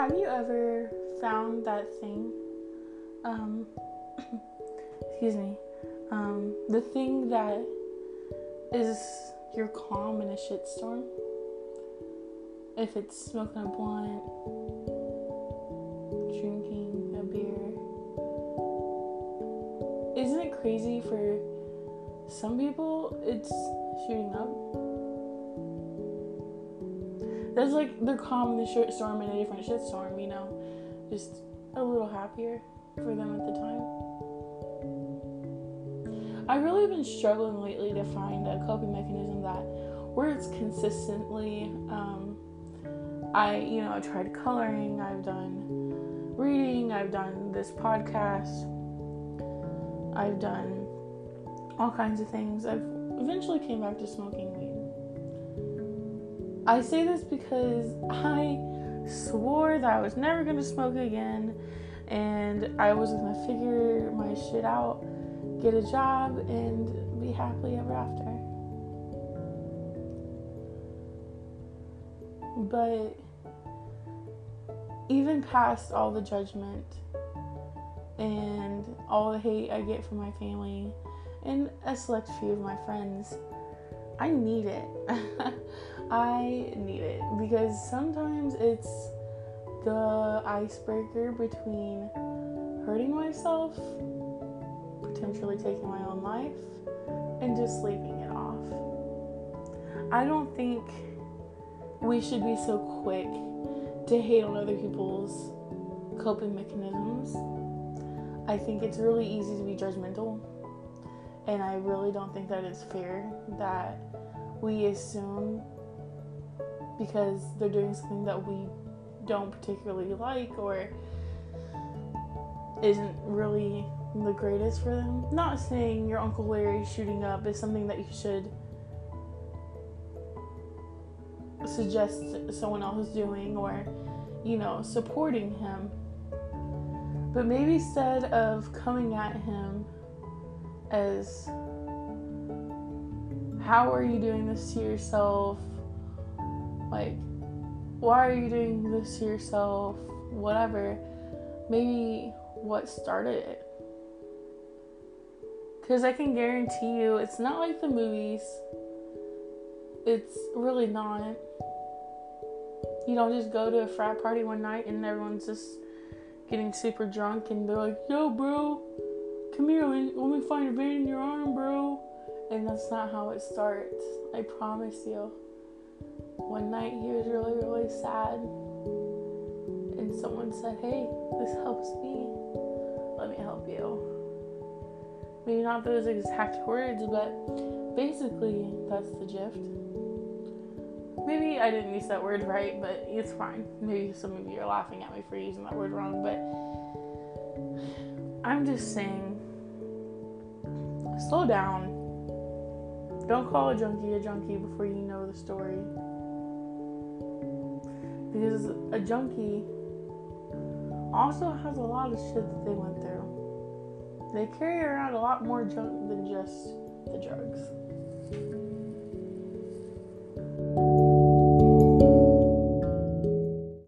have you ever found that thing? Um, excuse me. Um, the thing that is your calm in a shitstorm? If it's smoking a blunt, drinking a beer. Isn't it crazy for some people it's shooting up? That's like they're calm in the shitstorm in a different shitstorm, you know? Just a little happier for them at the time. I've really been struggling lately to find a coping mechanism that works consistently. Um, I, you know, I tried coloring, I've done reading, I've done this podcast, I've done all kinds of things. I've eventually came back to smoking. I say this because I swore that I was never gonna smoke again and I was gonna figure my shit out, get a job, and be happily ever after. But even past all the judgment and all the hate I get from my family and a select few of my friends, I need it. I need it because sometimes it's the icebreaker between hurting myself, potentially taking my own life, and just sleeping it off. I don't think we should be so quick to hate on other people's coping mechanisms. I think it's really easy to be judgmental, and I really don't think that it's fair that we assume because they're doing something that we don't particularly like or isn't really the greatest for them. Not saying your Uncle Larry shooting up is something that you should suggest someone else is doing or, you know, supporting him. But maybe instead of coming at him as, how are you doing this to yourself? Like, why are you doing this to yourself? Whatever. Maybe what started it. Because I can guarantee you, it's not like the movies. It's really not. You don't just go to a frat party one night and everyone's just getting super drunk and they're like, yo, bro, come here, let me find a vein in your arm, bro. And that's not how it starts. I promise you one night he was really, really sad. And someone said, Hey, this helps me. Let me help you. Maybe not those exact words, but basically, that's the gist. Maybe I didn't use that word right, but it's fine. Maybe some of you are laughing at me for using that word wrong, but I'm just saying slow down. Don't call a junkie a junkie before you know the story because a junkie also has a lot of shit that they went through. They carry around a lot more junk than just the drugs.